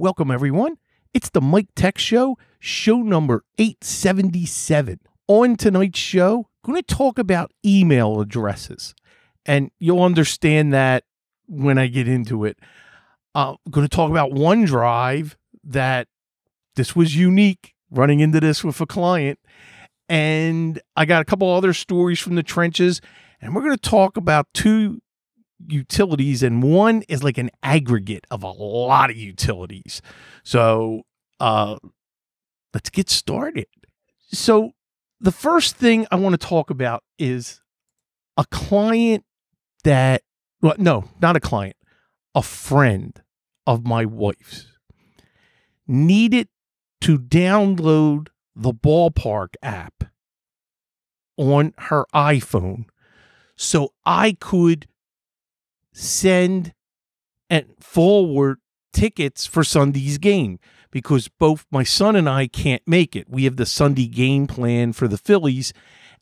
Welcome, everyone. It's the Mike Tech Show, show number 877. On tonight's show, I'm going to talk about email addresses. And you'll understand that when I get into it. Uh, I'm going to talk about OneDrive that this was unique running into this with a client. And I got a couple other stories from the trenches. And we're going to talk about two utilities, and one is like an aggregate of a lot of utilities. So uh, let's get started. So, the first thing I want to talk about is a client that, well, no, not a client, a friend of my wife's needed to download the ballpark app on her iPhone so I could send and forward tickets for Sunday's game because both my son and I can't make it. We have the Sunday game plan for the Phillies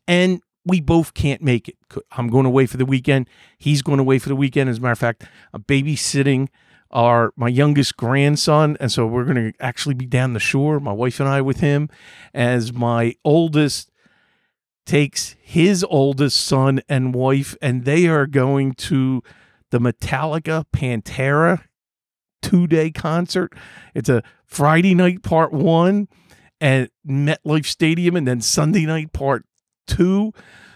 and we both can't make it. I'm going away for the weekend. He's going away for the weekend. As a matter of fact, I'm babysitting our my youngest grandson, and so we're going to actually be down the shore. My wife and I with him, as my oldest takes his oldest son and wife, and they are going to the Metallica Pantera two day concert. It's a Friday night part one at MetLife Stadium, and then Sunday night part two.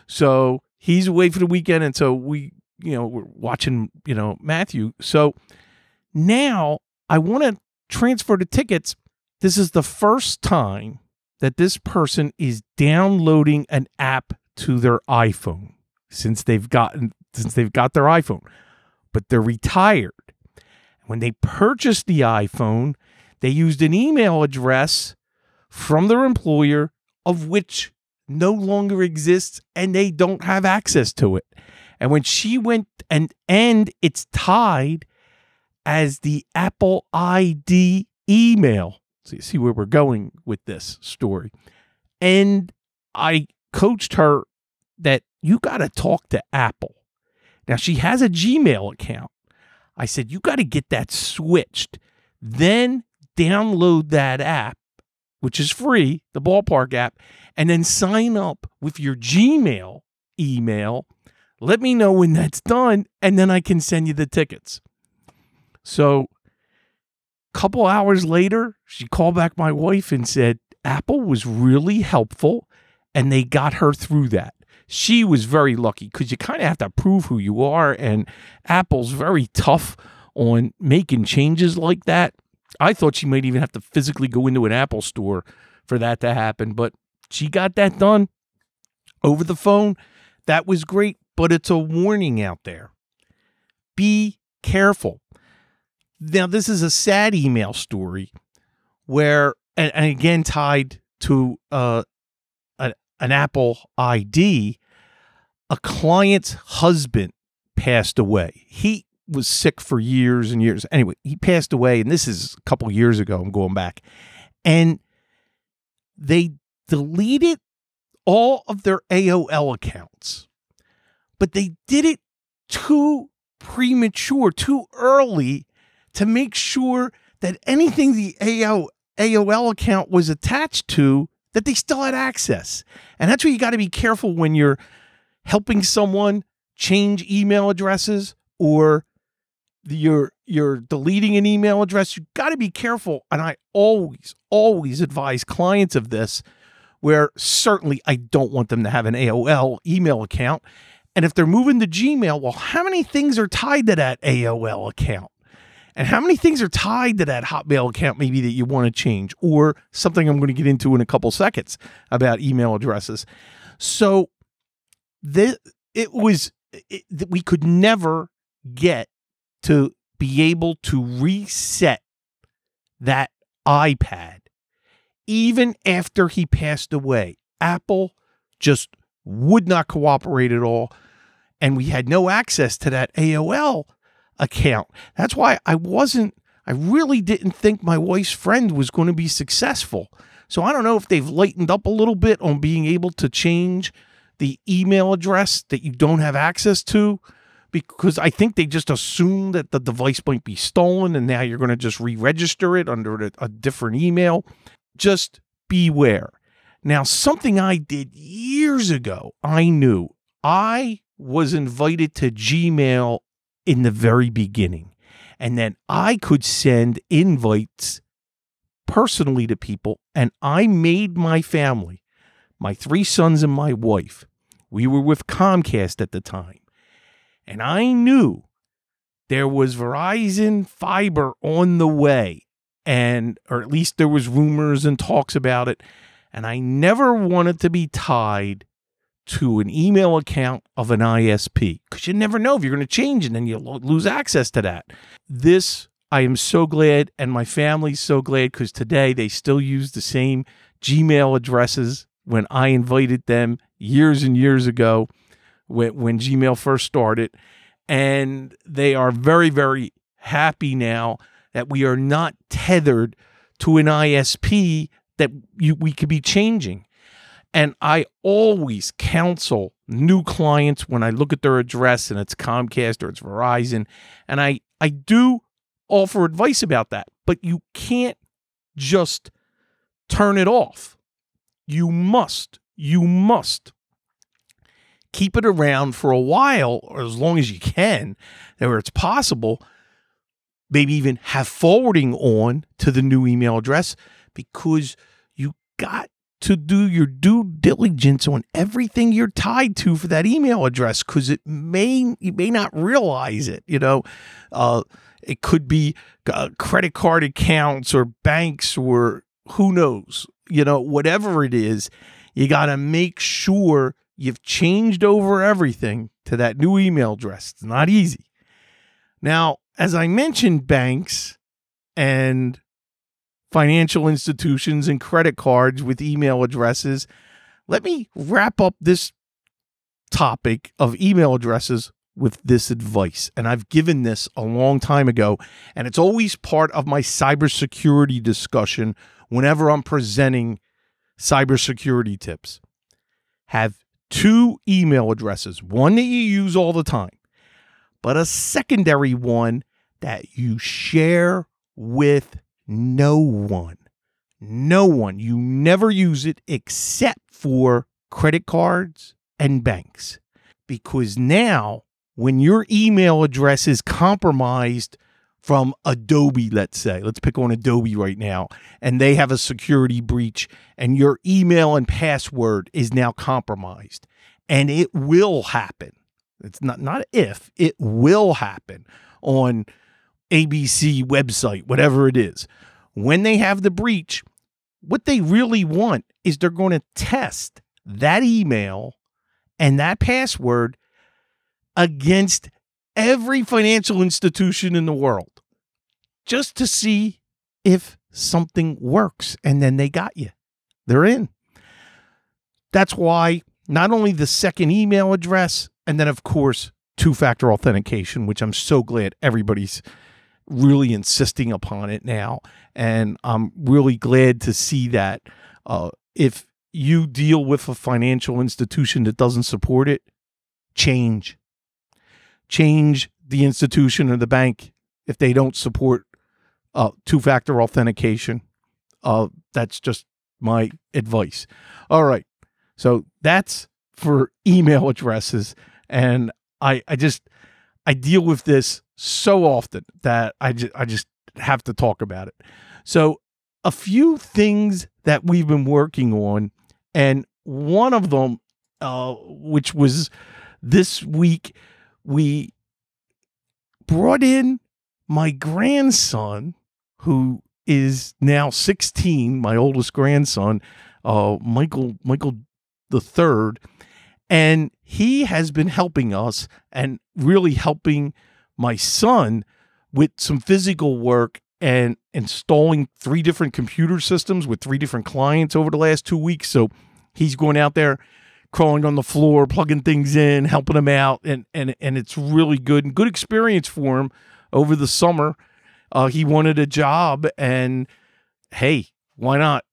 So he's away for the weekend, and so we, you know, we're watching, you know, Matthew. So now I want to transfer the tickets. This is the first time that this person is downloading an app to their iPhone since they've gotten since they've got their iPhone but they're retired. When they purchased the iPhone, they used an email address from their employer of which no longer exists and they don't have access to it. And when she went and and it's tied as the Apple ID email. So you see where we're going with this story. And I coached her that you got to talk to Apple now she has a Gmail account. I said, you got to get that switched. Then download that app, which is free, the ballpark app, and then sign up with your Gmail email. Let me know when that's done, and then I can send you the tickets. So, a couple hours later, she called back my wife and said, Apple was really helpful, and they got her through that she was very lucky because you kind of have to prove who you are. And Apple's very tough on making changes like that. I thought she might even have to physically go into an Apple store for that to happen, but she got that done over the phone. That was great, but it's a warning out there. Be careful. Now, this is a sad email story where, and, and again, tied to uh, an Apple ID a client's husband passed away. He was sick for years and years. Anyway, he passed away, and this is a couple years ago. I'm going back. And they deleted all of their AOL accounts, but they did it too premature, too early to make sure that anything the AO, AOL account was attached to, that they still had access. And that's where you got to be careful when you're helping someone change email addresses or you're you're deleting an email address you got to be careful. And i always always advise clients of this where certainly i don't want them to have an aol email account. And if they're moving to gmail well how many things are tied to that aol account? And how many things are tied to that hotmail account maybe that you want to change or something i'm going to get into in a couple seconds about email addresses? So this it was it, we could never get to be able to reset that iPad even after he passed away. Apple just would not cooperate at all and we had no access to that AOL account. That's why I wasn't I really didn't think my wife's friend was going to be successful. So I don't know if they've lightened up a little bit on being able to change the email address that you don't have access to. because I think they just assume that the device might be stolen and now you're going to just re register it under a, a different email. Just beware. Now, something I did years ago, I knew I was invited to Gmail in the very beginning, and then I could send invites personally to people, and I made my family, my three sons and my wife, we were with Comcast at the time, and I knew there was Verizon fiber on the way, and or at least there was rumors and talks about it, and I never wanted to be tied to an email account of an ISP because you never know if you're going to change and then you lose access to that. This, I am so glad, and my family's so glad because today they still use the same Gmail addresses when I invited them years and years ago when, when Gmail first started. And they are very, very happy now that we are not tethered to an ISP that you, we could be changing. And I always counsel new clients when I look at their address and it's Comcast or it's Verizon. And I, I do offer advice about that, but you can't just turn it off. You must, you must keep it around for a while or as long as you can, where it's possible. Maybe even have forwarding on to the new email address because you got to do your due diligence on everything you're tied to for that email address because it may you may not realize it you know uh, it could be uh, credit card accounts or banks or who knows you know whatever it is you got to make sure you've changed over everything to that new email address it's not easy now as i mentioned banks and financial institutions and credit cards with email addresses. Let me wrap up this topic of email addresses with this advice. And I've given this a long time ago, and it's always part of my cybersecurity discussion whenever I'm presenting cybersecurity tips. Have two email addresses, one that you use all the time, but a secondary one that you share with no one. No one. You never use it except for credit cards and banks. Because now, when your email address is compromised from Adobe, let's say, let's pick on Adobe right now, and they have a security breach, and your email and password is now compromised, and it will happen. It's not not if it will happen on ABC website, whatever it is, when they have the breach, what they really want is they're going to test that email and that password against every financial institution in the world just to see if something works. And then they got you. They're in. That's why not only the second email address, and then, of course, two factor authentication, which I'm so glad everybody's really insisting upon it now. And I'm really glad to see that. Uh, if you deal with a financial institution that doesn't support it, change. Change the institution or the bank if they don't support uh, two factor authentication. Uh, that's just my advice. All right. So that's for email addresses. And I, I just, I deal with this so often that I just, I just have to talk about it. So, a few things that we've been working on, and one of them, uh, which was this week, we brought in my grandson, who is now 16, my oldest grandson, uh, Michael Michael the third, and he has been helping us and really helping my son with some physical work and installing three different computer systems with three different clients over the last two weeks. So he's going out there crawling on the floor, plugging things in, helping him out, and and and it's really good and good experience for him over the summer. Uh, he wanted a job, and hey, why not?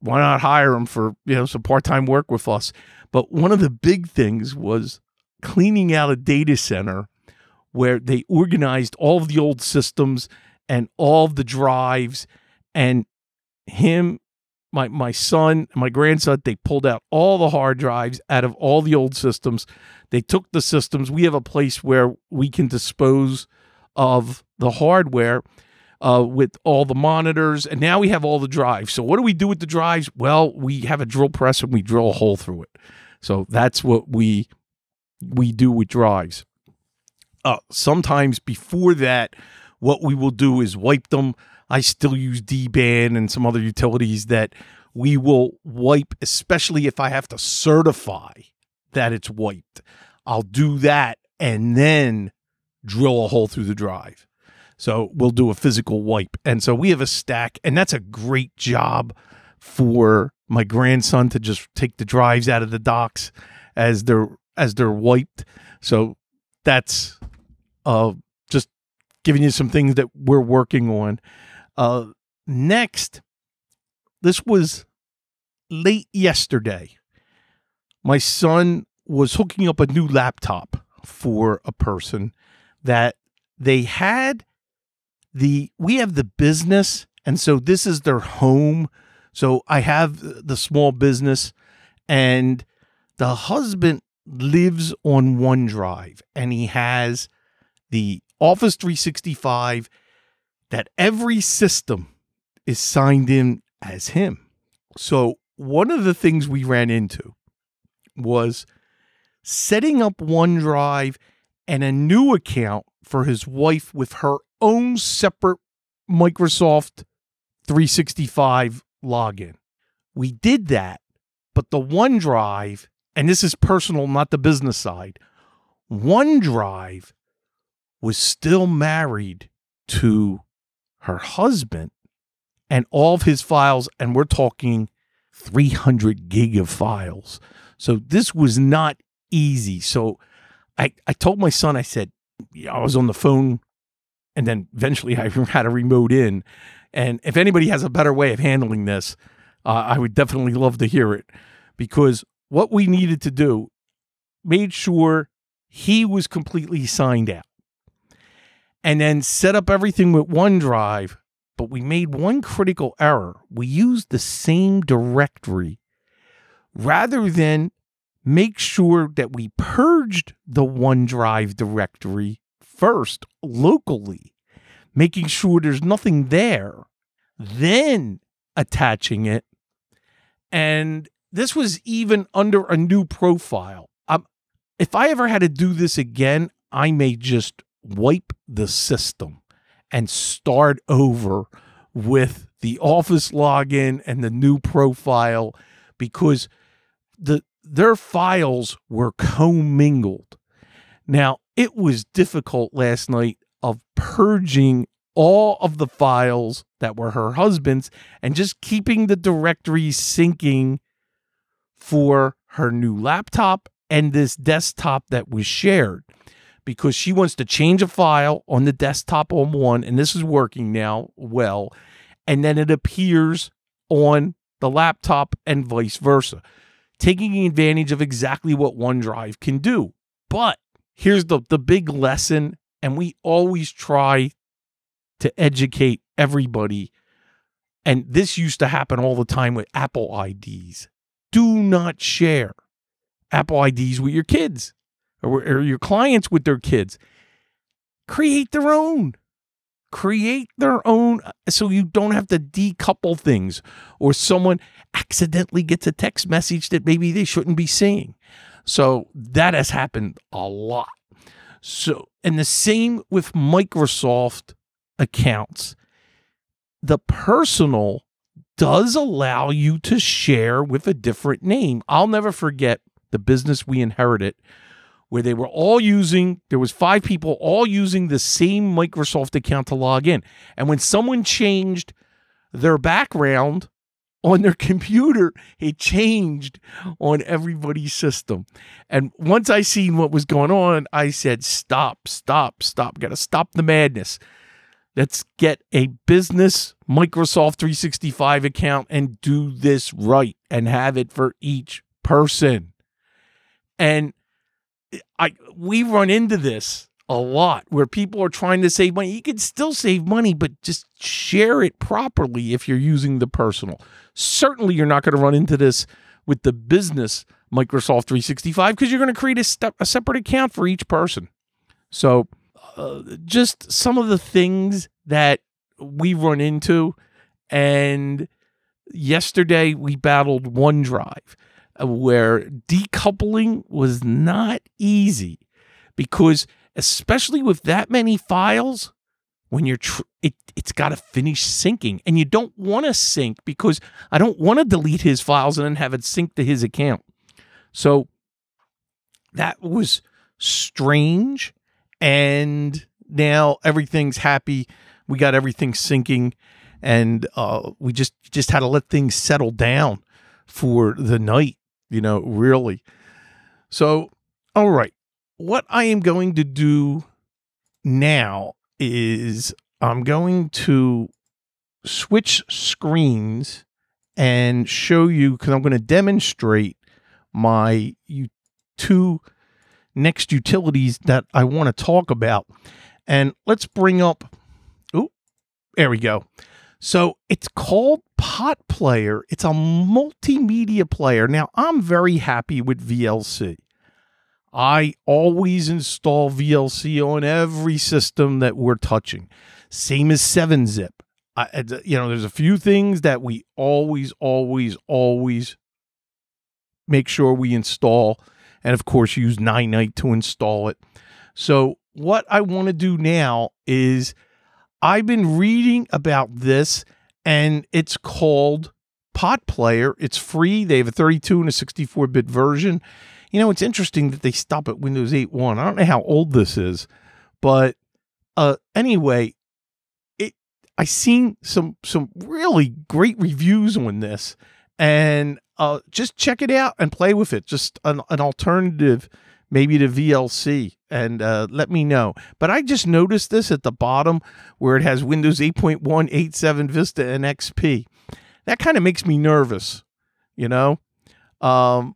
Why not hire him for you know some part time work with us? But one of the big things was cleaning out a data center where they organized all of the old systems and all of the drives and him my my son my grandson they pulled out all the hard drives out of all the old systems. They took the systems. We have a place where we can dispose of the hardware uh, with all the monitors and now we have all the drives. So what do we do with the drives? Well we have a drill press and we drill a hole through it. So that's what we we do with drives. Uh, sometimes before that what we will do is wipe them I still use DBAN and some other utilities that we will wipe, especially if I have to certify that it's wiped. I'll do that and then drill a hole through the drive. So we'll do a physical wipe. And so we have a stack, and that's a great job for my grandson to just take the drives out of the docks as they're as they're wiped. So that's uh just giving you some things that we're working on. Uh, next, this was late yesterday. My son was hooking up a new laptop for a person that they had the we have the business and so this is their home so i have the small business and the husband lives on onedrive and he has the office 365 that every system is signed in as him. So, one of the things we ran into was setting up OneDrive and a new account for his wife with her own separate Microsoft 365 login. We did that, but the OneDrive, and this is personal, not the business side, OneDrive was still married to her husband and all of his files, and we're talking 300 gig of files. So this was not easy. So I, I told my son, I said, I was on the phone and then eventually I had a remote in. And if anybody has a better way of handling this, uh, I would definitely love to hear it because what we needed to do made sure he was completely signed out and then set up everything with OneDrive. But we made one critical error. We used the same directory rather than make sure that we purged the OneDrive directory first locally, making sure there's nothing there, then attaching it. And this was even under a new profile. Um, if I ever had to do this again, I may just wipe the system and start over with the office login and the new profile because the their files were commingled. Now, it was difficult last night of purging all of the files that were her husband's and just keeping the directories syncing for her new laptop and this desktop that was shared because she wants to change a file on the desktop on one, and this is working now well, and then it appears on the laptop and vice versa, taking advantage of exactly what OneDrive can do. But here's the, the big lesson, and we always try to educate everybody. And this used to happen all the time with Apple IDs. Do not share Apple IDs with your kids or, or your clients with their kids. Create their own. Create their own uh, so you don't have to decouple things or someone accidentally gets a text message that maybe they shouldn't be seeing. So that has happened a lot. So, and the same with Microsoft accounts. The personal does allow you to share with a different name. I'll never forget the business we inherited where they were all using there was five people all using the same Microsoft account to log in. And when someone changed their background on their computer, it changed on everybody's system. And once I seen what was going on, I said, "Stop, stop, stop. Got to stop the madness." Let's get a business Microsoft 365 account and do this right and have it for each person. And I we run into this a lot where people are trying to save money. You can still save money, but just share it properly if you're using the personal. Certainly, you're not going to run into this with the business Microsoft 365 because you're going to create a, step, a separate account for each person. So, uh, just some of the things that we run into. And yesterday we battled OneDrive, where decoupling was not easy because, especially with that many files, when you're tr- it it's got to finish syncing and you don't want to sync because I don't want to delete his files and then have it sync to his account. So that was strange and now everything's happy. We got everything syncing and uh, we just just had to let things settle down for the night, you know, really. So, all right. What I am going to do now is I'm going to switch screens and show you because I'm going to demonstrate my two next utilities that I want to talk about. And let's bring up oh, there we go. So it's called Pot Player. It's a multimedia player. Now I'm very happy with VLC. I always install VLC on every system that we're touching. Same as 7-Zip. I, you know, there's a few things that we always, always, always make sure we install. And of course, use Ninite to install it. So, what I want to do now is I've been reading about this, and it's called PotPlayer. It's free. They have a 32 and a 64 bit version you know, it's interesting that they stop at Windows 8.1. I don't know how old this is, but uh, anyway, it I seen some some really great reviews on this, and uh, just check it out and play with it. Just an, an alternative, maybe to VLC, and uh, let me know. But I just noticed this at the bottom where it has Windows 8.1, 8.7 Vista, and XP. That kind of makes me nervous, you know. Um,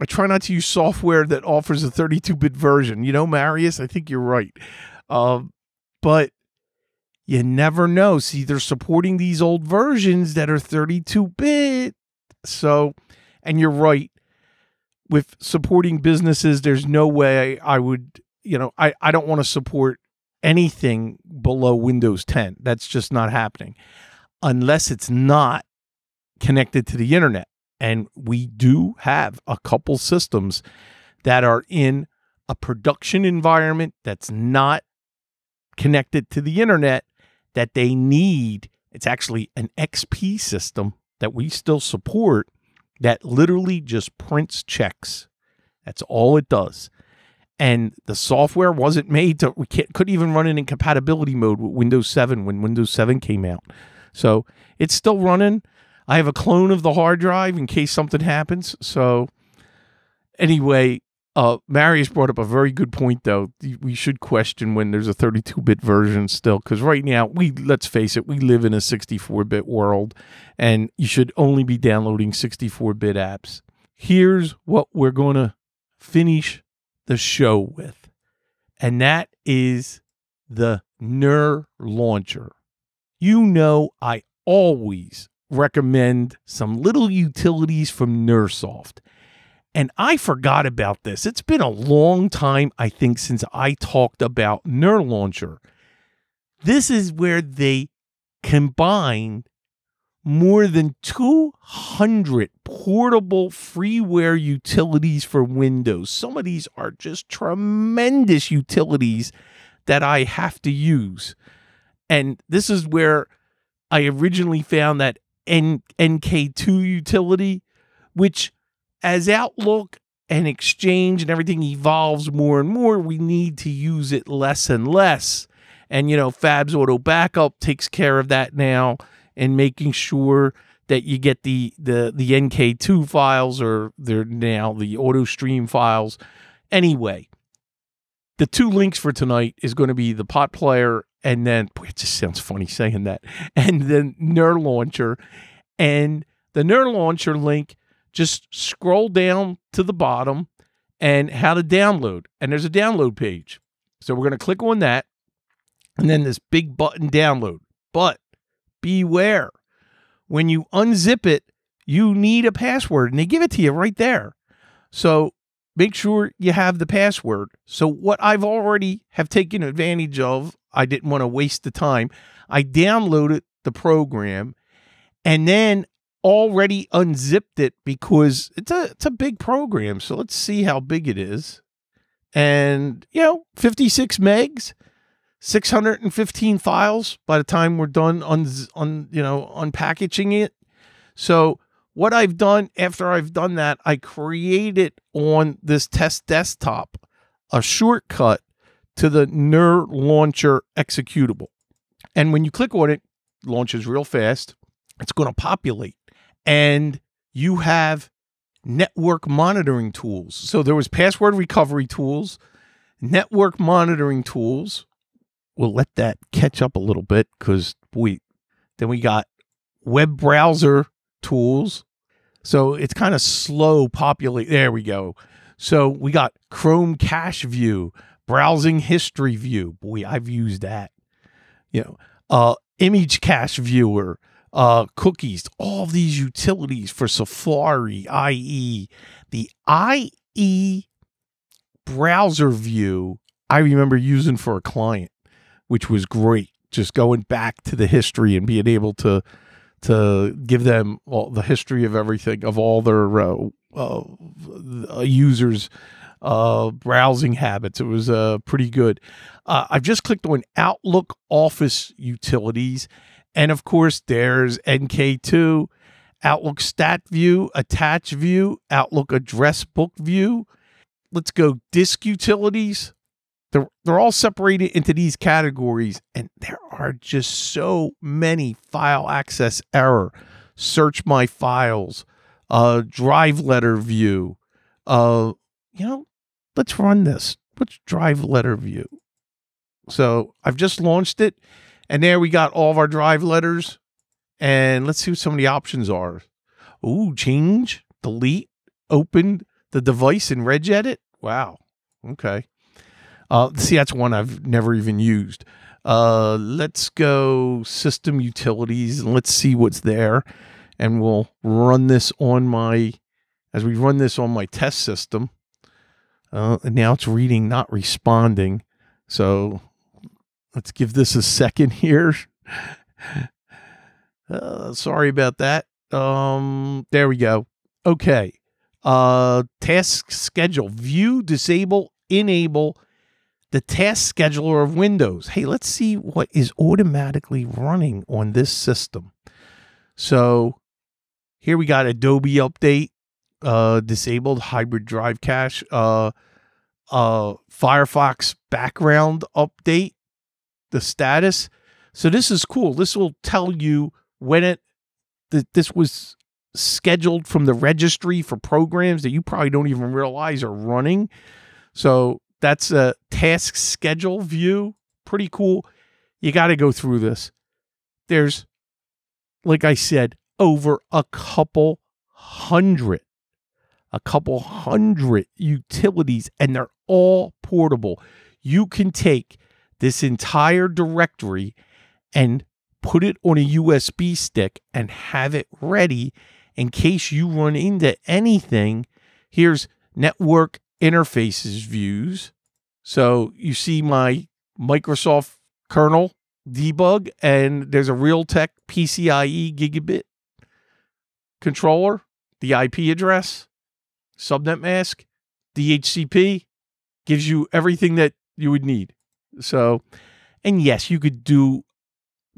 I try not to use software that offers a 32 bit version. You know, Marius, I think you're right. Um, but you never know. See, they're supporting these old versions that are 32 bit. So, and you're right. With supporting businesses, there's no way I would, you know, I, I don't want to support anything below Windows 10. That's just not happening unless it's not connected to the internet. And we do have a couple systems that are in a production environment that's not connected to the internet that they need. It's actually an XP system that we still support that literally just prints checks. That's all it does. And the software wasn't made to, we couldn't even run it in compatibility mode with Windows 7 when Windows 7 came out. So it's still running. I have a clone of the hard drive in case something happens. So anyway, uh, Marius brought up a very good point, though. We should question when there's a 32-bit version still, because right now we let's face it, we live in a 64-bit world, and you should only be downloading 64-bit apps. Here's what we're going to finish the show with, and that is the NER launcher. You know, I always recommend some little utilities from NirSoft. And I forgot about this. It's been a long time, I think, since I talked about NirLauncher. This is where they combine more than 200 portable freeware utilities for Windows. Some of these are just tremendous utilities that I have to use. And this is where I originally found that N- NK2 utility, which as Outlook and Exchange and everything evolves more and more, we need to use it less and less. And, you know, Fabs Auto Backup takes care of that now and making sure that you get the, the, the NK2 files or they're now the Auto Stream files. Anyway, the two links for tonight is going to be the PotPlayer and then boy, it just sounds funny saying that, and then NirLauncher, and the NirLauncher link. Just scroll down to the bottom and how to download, and there's a download page. So we're going to click on that and then this big button download. But beware when you unzip it, you need a password and they give it to you right there. So make sure you have the password. So what I've already have taken advantage of, I didn't want to waste the time. I downloaded the program and then already unzipped it because it's a it's a big program. So let's see how big it is. And you know, 56 megs, 615 files by the time we're done on on you know unpackaging it. So what I've done after I've done that, I created on this test desktop a shortcut to the NirLauncher executable. And when you click on it, it launches real fast. It's going to populate and you have network monitoring tools. So there was password recovery tools, network monitoring tools. We'll let that catch up a little bit because we then we got web browser tools. So it's kind of slow populate. There we go. So we got Chrome Cache View, browsing history view. Boy, I've used that. You know, uh, image cache viewer, uh, cookies, all these utilities for Safari, IE, the IE browser view. I remember using for a client, which was great. Just going back to the history and being able to to give them all the history of everything of all their uh, uh, users' uh, browsing habits. It was uh, pretty good. Uh, I've just clicked on Outlook Office Utilities, and of course, there's NK2, Outlook Stat View, Attach View, Outlook Address Book View. Let's go Disk Utilities. They're, they're all separated into these categories, and there are just so many file access error. Search my files, uh, drive letter view. Uh, you know, let's run this. Let's drive letter view. So I've just launched it, and there we got all of our drive letters. And let's see what some of the options are. Ooh, change, delete, open the device in regedit. Wow. Okay. Uh, see, that's one I've never even used. Uh, let's go system utilities and let's see what's there. And we'll run this on my, as we run this on my test system. Uh, and now it's reading, not responding. So let's give this a second here. Uh, sorry about that. Um, there we go. Okay. Uh, task schedule, view, disable, enable the task scheduler of Windows. Hey, let's see what is automatically running on this system. So here we got Adobe update, uh, disabled hybrid drive cache, uh, uh, Firefox background update, the status. So this is cool. This will tell you when it that this was scheduled from the registry for programs that you probably don't even realize are running. So that's a task schedule view. Pretty cool. You got to go through this. There's, like I said, over a couple hundred, a couple hundred utilities, and they're all portable. You can take this entire directory and put it on a USB stick and have it ready in case you run into anything. Here's network interfaces views. So you see my Microsoft kernel debug, and there's a Realtek PCIe gigabit controller, the IP address, subnet mask, DHCP gives you everything that you would need. So, and yes, you could do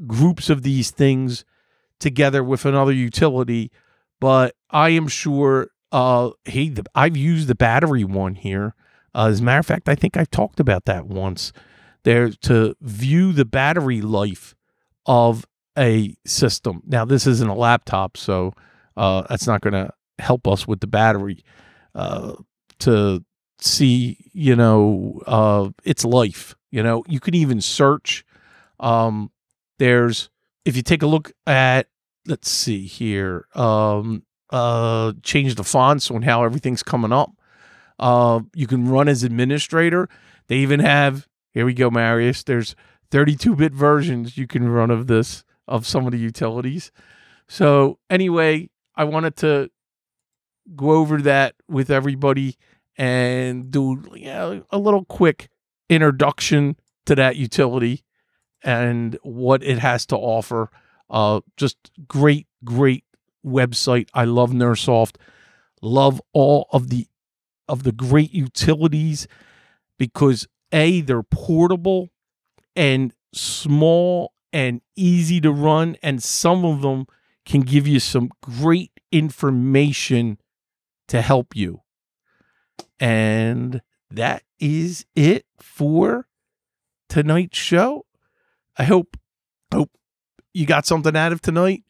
groups of these things together with another utility, but I am sure uh, hey, the, I've used the battery one here. Uh, as a matter of fact, I think I've talked about that once. There to view the battery life of a system. Now, this isn't a laptop, so uh, that's not going to help us with the battery uh, to see, you know, uh, its life. You know, you can even search. Um, there's if you take a look at, let's see here, um, uh, change the fonts on how everything's coming up. Uh, you can run as administrator. They even have Here we go, Marius. There's 32 bit versions you can run of this, of some of the utilities. So, anyway, I wanted to go over that with everybody and do you know, a little quick introduction to that utility and what it has to offer. Uh, just great, great website. I love NirSoft. Love all of the of the great utilities because a they're portable and small and easy to run and some of them can give you some great information to help you. And that is it for tonight's show. I hope hope you got something out of tonight.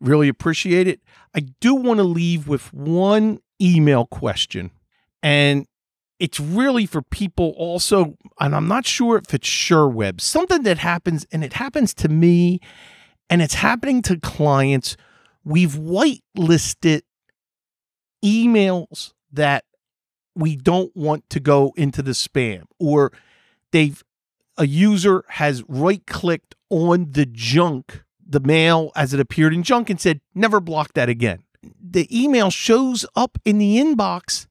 Really appreciate it. I do want to leave with one email question. And it's really for people also, and I'm not sure if it's SureWeb, something that happens, and it happens to me, and it's happening to clients. We've whitelisted emails that we don't want to go into the spam, or they've a user has right clicked on the junk, the mail as it appeared in junk, and said, never block that again. The email shows up in the inbox,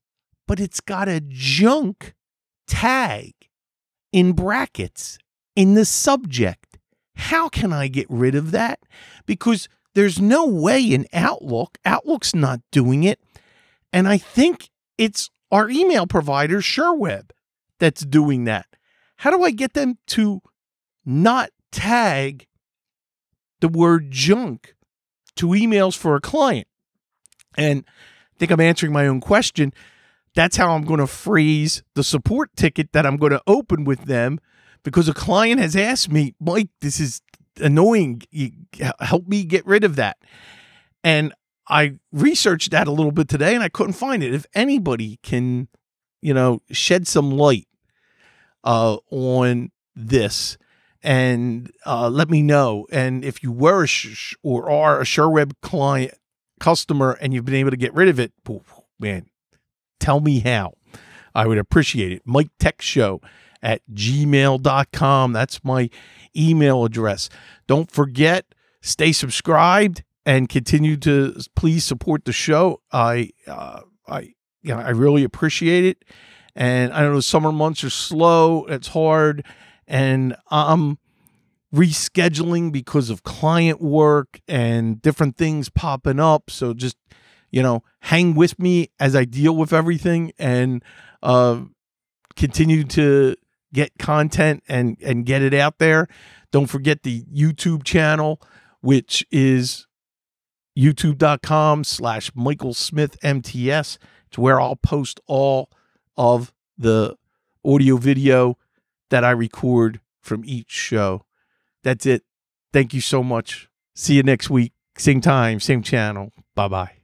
but it's got a junk tag in brackets in the subject. How can I get rid of that? Because there's no way in Outlook, Outlook's not doing it. And I think it's our email provider, SureWeb, that's doing that. How do I get them to not tag the word junk to emails for a client? And I think I'm answering my own question. That's how I'm going to phrase the support ticket that I'm going to open with them because a client has asked me, Mike, this is annoying. Help me get rid of that. And I researched that a little bit today and I couldn't find it. If anybody can, you know, shed some light uh, on this and uh, let me know. And if you were sh- or are a SureWeb client customer and you've been able to get rid of it, man, tell me how. I would appreciate it. Mike Tech Show at gmail.com. That's my email address. Don't forget, stay subscribed and continue to please support the show. I, uh, I, you know, I really appreciate it. And I know summer months are slow, it's hard, and I'm rescheduling because of client work and different things popping up. So just, you know, hang with me as I deal with everything and uh, continue to get content and and get it out there. Don't forget the YouTube channel, which is youtube.com slash Michael Smith MTS. It's where I'll post all of the audio video that I record from each show. That's it. Thank you so much. See you next week. Same time, same channel. Bye bye.